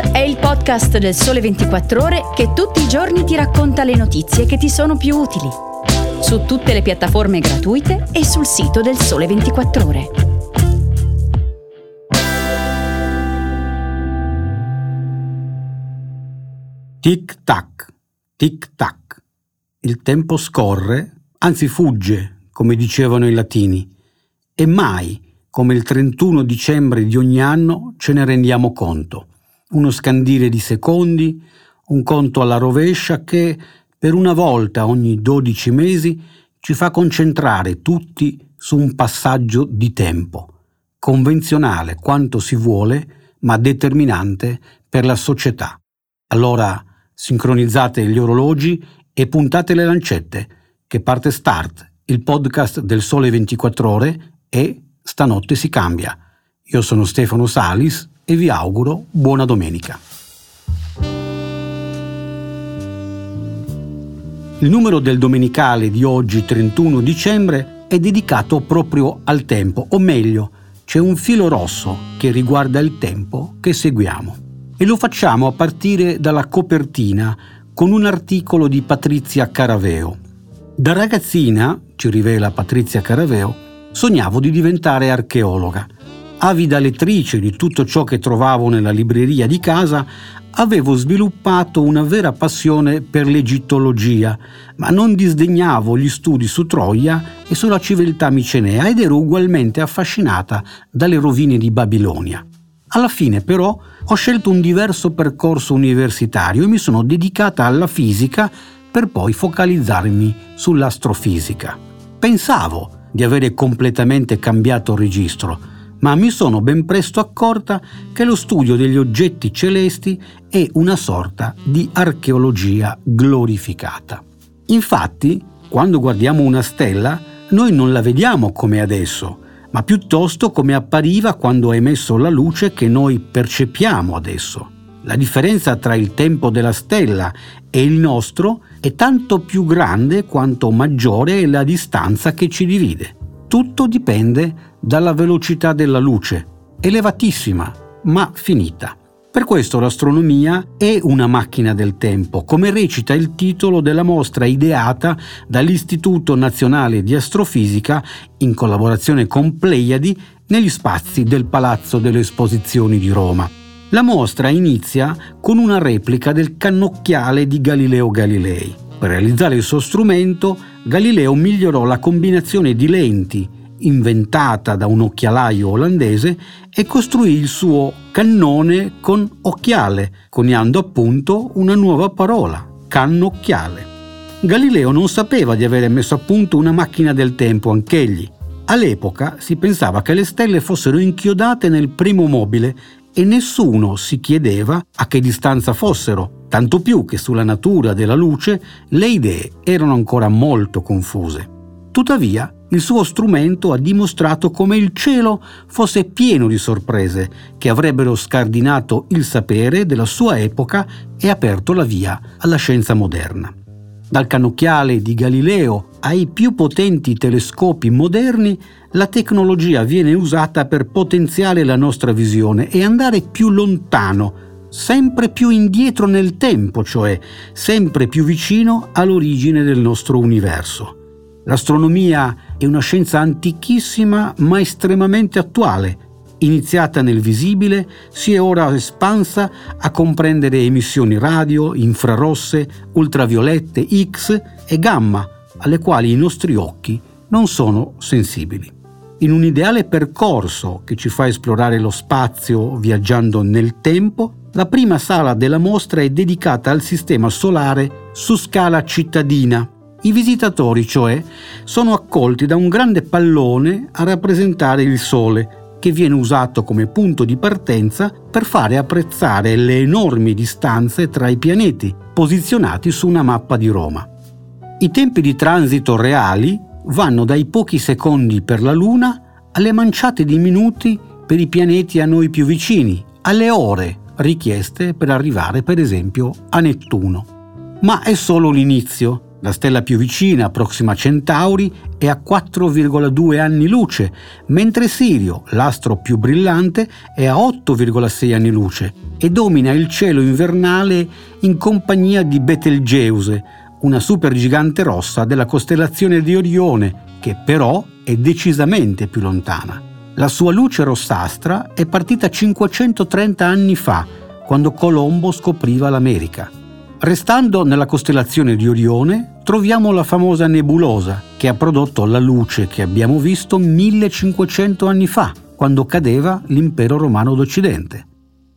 È il podcast del Sole 24 Ore che tutti i giorni ti racconta le notizie che ti sono più utili. Su tutte le piattaforme gratuite e sul sito del Sole 24 Ore. Tic tac, tic tac. Il tempo scorre, anzi fugge, come dicevano i latini, e mai, come il 31 dicembre di ogni anno, ce ne rendiamo conto uno scandire di secondi, un conto alla rovescia che per una volta ogni 12 mesi ci fa concentrare tutti su un passaggio di tempo, convenzionale quanto si vuole, ma determinante per la società. Allora sincronizzate gli orologi e puntate le lancette, che parte Start, il podcast del Sole 24 ore e stanotte si cambia. Io sono Stefano Salis e vi auguro buona domenica. Il numero del domenicale di oggi 31 dicembre è dedicato proprio al tempo, o meglio, c'è un filo rosso che riguarda il tempo che seguiamo. E lo facciamo a partire dalla copertina con un articolo di Patrizia Caraveo. Da ragazzina, ci rivela Patrizia Caraveo, sognavo di diventare archeologa avida lettrice di tutto ciò che trovavo nella libreria di casa, avevo sviluppato una vera passione per l'egittologia, ma non disdegnavo gli studi su Troia e sulla civiltà micenea ed ero ugualmente affascinata dalle rovine di Babilonia. Alla fine però ho scelto un diverso percorso universitario e mi sono dedicata alla fisica per poi focalizzarmi sull'astrofisica. Pensavo di avere completamente cambiato registro, ma mi sono ben presto accorta che lo studio degli oggetti celesti è una sorta di archeologia glorificata. Infatti, quando guardiamo una stella, noi non la vediamo come adesso, ma piuttosto come appariva quando ha emesso la luce che noi percepiamo adesso. La differenza tra il tempo della stella e il nostro è tanto più grande quanto maggiore è la distanza che ci divide. Tutto dipende dalla velocità della luce, elevatissima, ma finita. Per questo l'astronomia è una macchina del tempo, come recita il titolo della mostra ideata dall'Istituto Nazionale di Astrofisica in collaborazione con Pleiadi negli spazi del Palazzo delle Esposizioni di Roma. La mostra inizia con una replica del cannocchiale di Galileo Galilei. Per realizzare il suo strumento, Galileo migliorò la combinazione di lenti inventata da un occhialaio olandese e costruì il suo cannone con occhiale, coniando appunto una nuova parola, cannocchiale. Galileo non sapeva di avere messo a punto una macchina del tempo anch'egli. All'epoca si pensava che le stelle fossero inchiodate nel primo mobile e nessuno si chiedeva a che distanza fossero, tanto più che sulla natura della luce le idee erano ancora molto confuse. Tuttavia, il suo strumento ha dimostrato come il cielo fosse pieno di sorprese che avrebbero scardinato il sapere della sua epoca e aperto la via alla scienza moderna. Dal cannocchiale di Galileo ai più potenti telescopi moderni, la tecnologia viene usata per potenziare la nostra visione e andare più lontano, sempre più indietro nel tempo, cioè sempre più vicino all'origine del nostro universo. L'astronomia è una scienza antichissima ma estremamente attuale. Iniziata nel visibile, si è ora espansa a comprendere emissioni radio, infrarosse, ultraviolette, X e gamma, alle quali i nostri occhi non sono sensibili. In un ideale percorso che ci fa esplorare lo spazio viaggiando nel tempo, la prima sala della mostra è dedicata al sistema solare su scala cittadina i visitatori, cioè, sono accolti da un grande pallone a rappresentare il Sole, che viene usato come punto di partenza per fare apprezzare le enormi distanze tra i pianeti posizionati su una mappa di Roma. I tempi di transito reali vanno dai pochi secondi per la Luna alle manciate di minuti per i pianeti a noi più vicini, alle ore richieste per arrivare per esempio a Nettuno. Ma è solo l'inizio La stella più vicina, Proxima Centauri, è a 4,2 anni luce, mentre Sirio, l'astro più brillante, è a 8,6 anni luce e domina il cielo invernale in compagnia di Betelgeuse, una supergigante rossa della costellazione di Orione, che però è decisamente più lontana. La sua luce rossastra è partita 530 anni fa, quando Colombo scopriva l'America. Restando nella costellazione di Orione, troviamo la famosa nebulosa che ha prodotto la luce che abbiamo visto 1500 anni fa, quando cadeva l'impero romano d'Occidente.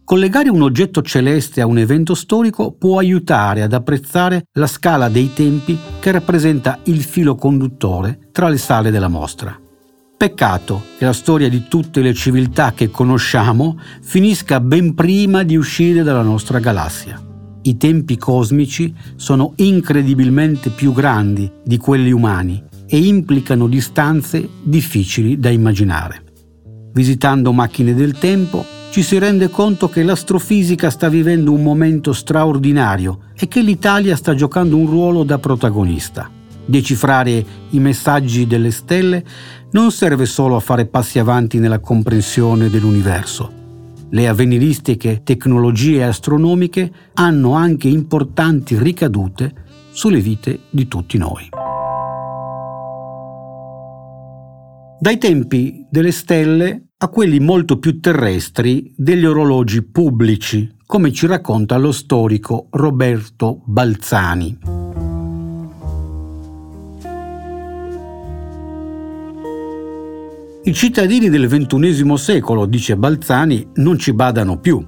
Collegare un oggetto celeste a un evento storico può aiutare ad apprezzare la scala dei tempi che rappresenta il filo conduttore tra le sale della mostra. Peccato che la storia di tutte le civiltà che conosciamo finisca ben prima di uscire dalla nostra galassia i tempi cosmici sono incredibilmente più grandi di quelli umani e implicano distanze difficili da immaginare. Visitando macchine del tempo ci si rende conto che l'astrofisica sta vivendo un momento straordinario e che l'Italia sta giocando un ruolo da protagonista. Decifrare i messaggi delle stelle non serve solo a fare passi avanti nella comprensione dell'universo, le avveniristiche tecnologie astronomiche hanno anche importanti ricadute sulle vite di tutti noi. Dai tempi delle stelle a quelli molto più terrestri degli orologi pubblici, come ci racconta lo storico Roberto Balzani. I cittadini del XXI secolo, dice Balzani, non ci badano più.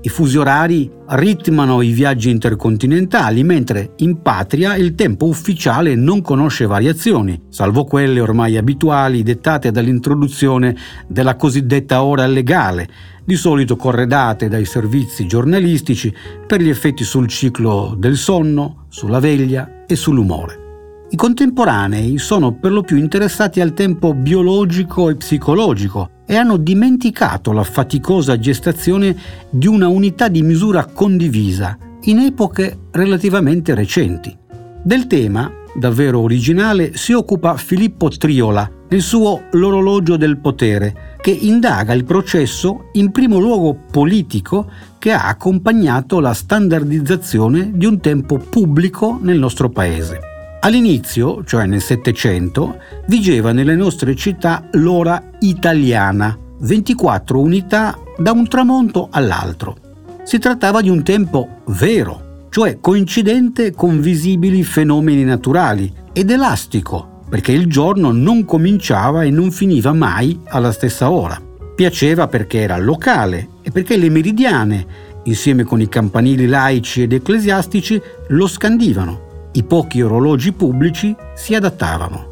I fusi orari ritmano i viaggi intercontinentali, mentre in patria il tempo ufficiale non conosce variazioni, salvo quelle ormai abituali dettate dall'introduzione della cosiddetta ora legale, di solito corredate dai servizi giornalistici per gli effetti sul ciclo del sonno, sulla veglia e sull'umore. I contemporanei sono per lo più interessati al tempo biologico e psicologico e hanno dimenticato la faticosa gestazione di una unità di misura condivisa in epoche relativamente recenti. Del tema, davvero originale, si occupa Filippo Triola nel suo L'orologio del potere, che indaga il processo in primo luogo politico che ha accompagnato la standardizzazione di un tempo pubblico nel nostro paese. All'inizio, cioè nel Settecento, vigeva nelle nostre città l'ora italiana, 24 unità da un tramonto all'altro. Si trattava di un tempo vero, cioè coincidente con visibili fenomeni naturali, ed elastico, perché il giorno non cominciava e non finiva mai alla stessa ora. Piaceva perché era locale e perché le meridiane, insieme con i campanili laici ed ecclesiastici, lo scandivano i pochi orologi pubblici si adattavano.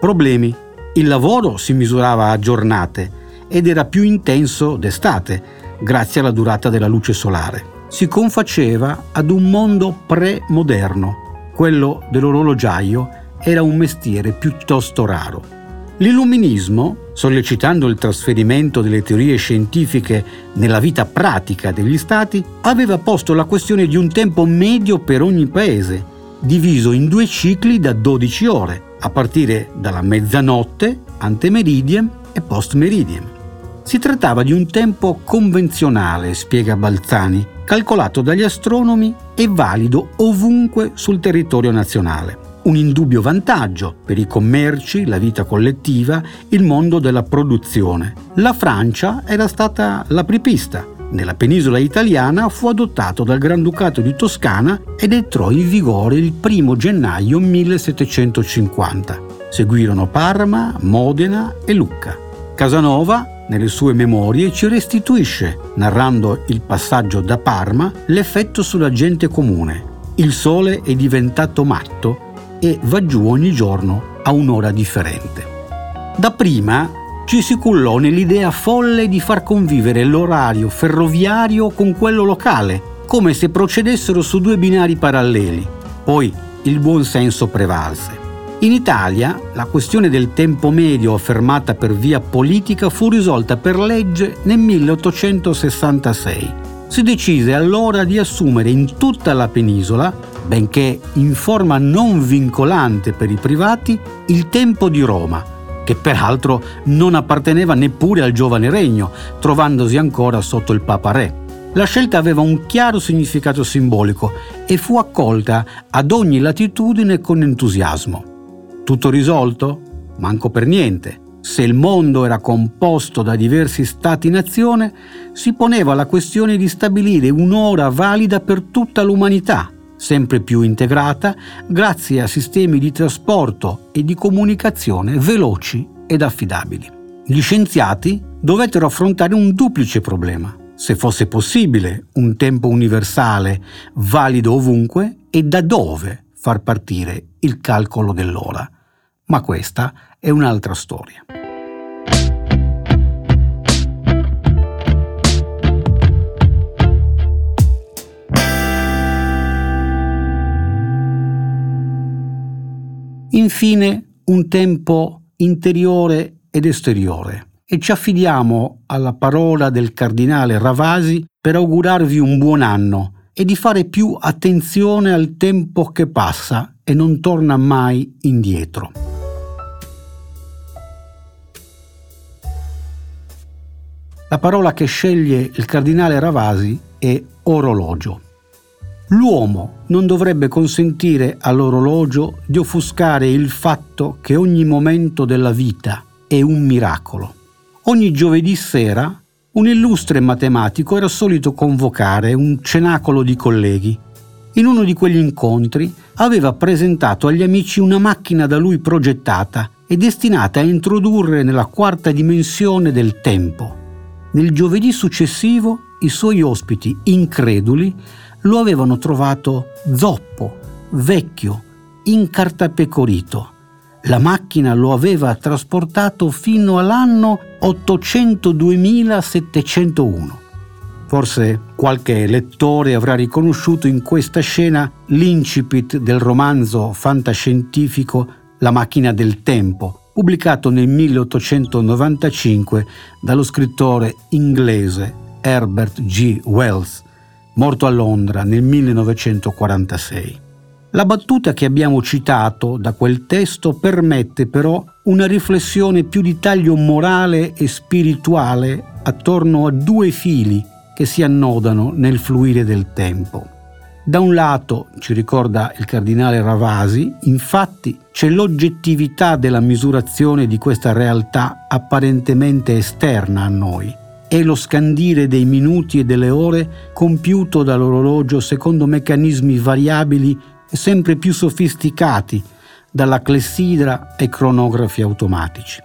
Problemi. Il lavoro si misurava a giornate ed era più intenso d'estate, grazie alla durata della luce solare. Si confaceva ad un mondo pre-moderno. Quello dell'orologiaio era un mestiere piuttosto raro. L'illuminismo, sollecitando il trasferimento delle teorie scientifiche nella vita pratica degli stati, aveva posto la questione di un tempo medio per ogni paese diviso in due cicli da 12 ore, a partire dalla mezzanotte, antemeridiem e postmeridiem. Si trattava di un tempo convenzionale, spiega Balzani, calcolato dagli astronomi e valido ovunque sul territorio nazionale. Un indubbio vantaggio per i commerci, la vita collettiva, il mondo della produzione. La Francia era stata l'apripista, nella penisola italiana fu adottato dal Granducato di Toscana ed entrò in vigore il 1 gennaio 1750. Seguirono Parma, Modena e Lucca. Casanova, nelle sue memorie, ci restituisce, narrando il passaggio da Parma, l'effetto sulla gente comune. Il sole è diventato matto e va giù ogni giorno a un'ora differente. Dapprima ci si cullò nell'idea folle di far convivere l'orario ferroviario con quello locale, come se procedessero su due binari paralleli. Poi il buon senso prevalse. In Italia la questione del tempo medio affermata per via politica fu risolta per legge nel 1866. Si decise allora di assumere in tutta la penisola benché in forma non vincolante per i privati, il tempo di Roma, che peraltro non apparteneva neppure al giovane regno, trovandosi ancora sotto il Papa Re. La scelta aveva un chiaro significato simbolico e fu accolta ad ogni latitudine con entusiasmo. Tutto risolto? Manco per niente. Se il mondo era composto da diversi stati-nazione, si poneva la questione di stabilire un'ora valida per tutta l'umanità, sempre più integrata grazie a sistemi di trasporto e di comunicazione veloci ed affidabili. Gli scienziati dovettero affrontare un duplice problema se fosse possibile, un tempo universale valido ovunque e da dove far partire il calcolo dell'ora. Ma questa è un'altra storia. Infine, un tempo interiore ed esteriore e ci affidiamo alla parola del cardinale Ravasi per augurarvi un buon anno e di fare più attenzione al tempo che passa e non torna mai indietro. La parola che sceglie il cardinale Ravasi è orologio. L'uomo non dovrebbe consentire all'orologio di offuscare il fatto che ogni momento della vita è un miracolo. Ogni giovedì sera un illustre matematico era solito convocare un cenacolo di colleghi. In uno di quegli incontri aveva presentato agli amici una macchina da lui progettata e destinata a introdurre nella quarta dimensione del tempo. Nel giovedì successivo i suoi ospiti, increduli, lo avevano trovato zoppo, vecchio, incartapecorito la macchina lo aveva trasportato fino all'anno 802.701. Forse qualche lettore avrà riconosciuto in questa scena l'incipit del romanzo fantascientifico La macchina del tempo, pubblicato nel 1895 dallo scrittore inglese Herbert G. Wells, morto a Londra nel 1946. La battuta che abbiamo citato da quel testo permette però una riflessione più di taglio morale e spirituale attorno a due fili che si annodano nel fluire del tempo. Da un lato, ci ricorda il cardinale Ravasi, infatti c'è l'oggettività della misurazione di questa realtà apparentemente esterna a noi e lo scandire dei minuti e delle ore compiuto dall'orologio secondo meccanismi variabili e sempre più sofisticati dalla clessidra ai cronografi automatici.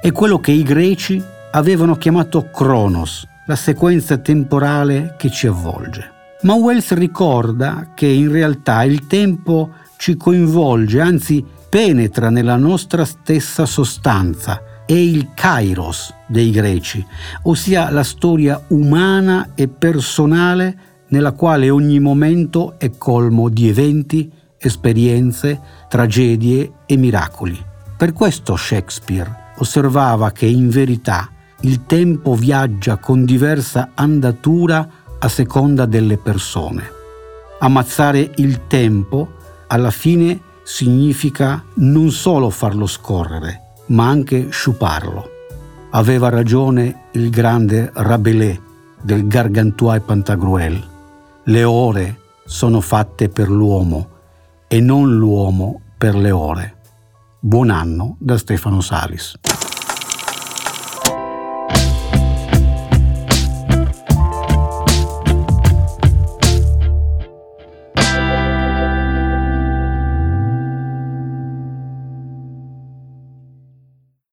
È quello che i greci avevano chiamato Kronos, la sequenza temporale che ci avvolge. Ma Wells ricorda che in realtà il tempo ci coinvolge, anzi penetra nella nostra stessa sostanza, è il kairos dei greci, ossia la storia umana e personale nella quale ogni momento è colmo di eventi, esperienze, tragedie e miracoli. Per questo Shakespeare osservava che in verità il tempo viaggia con diversa andatura a seconda delle persone. Ammazzare il tempo alla fine significa non solo farlo scorrere, ma anche sciuparlo. Aveva ragione il grande Rabelais del Gargantua e Pantagruel. Le ore sono fatte per l'uomo e non l'uomo per le ore. Buon anno da Stefano Salis.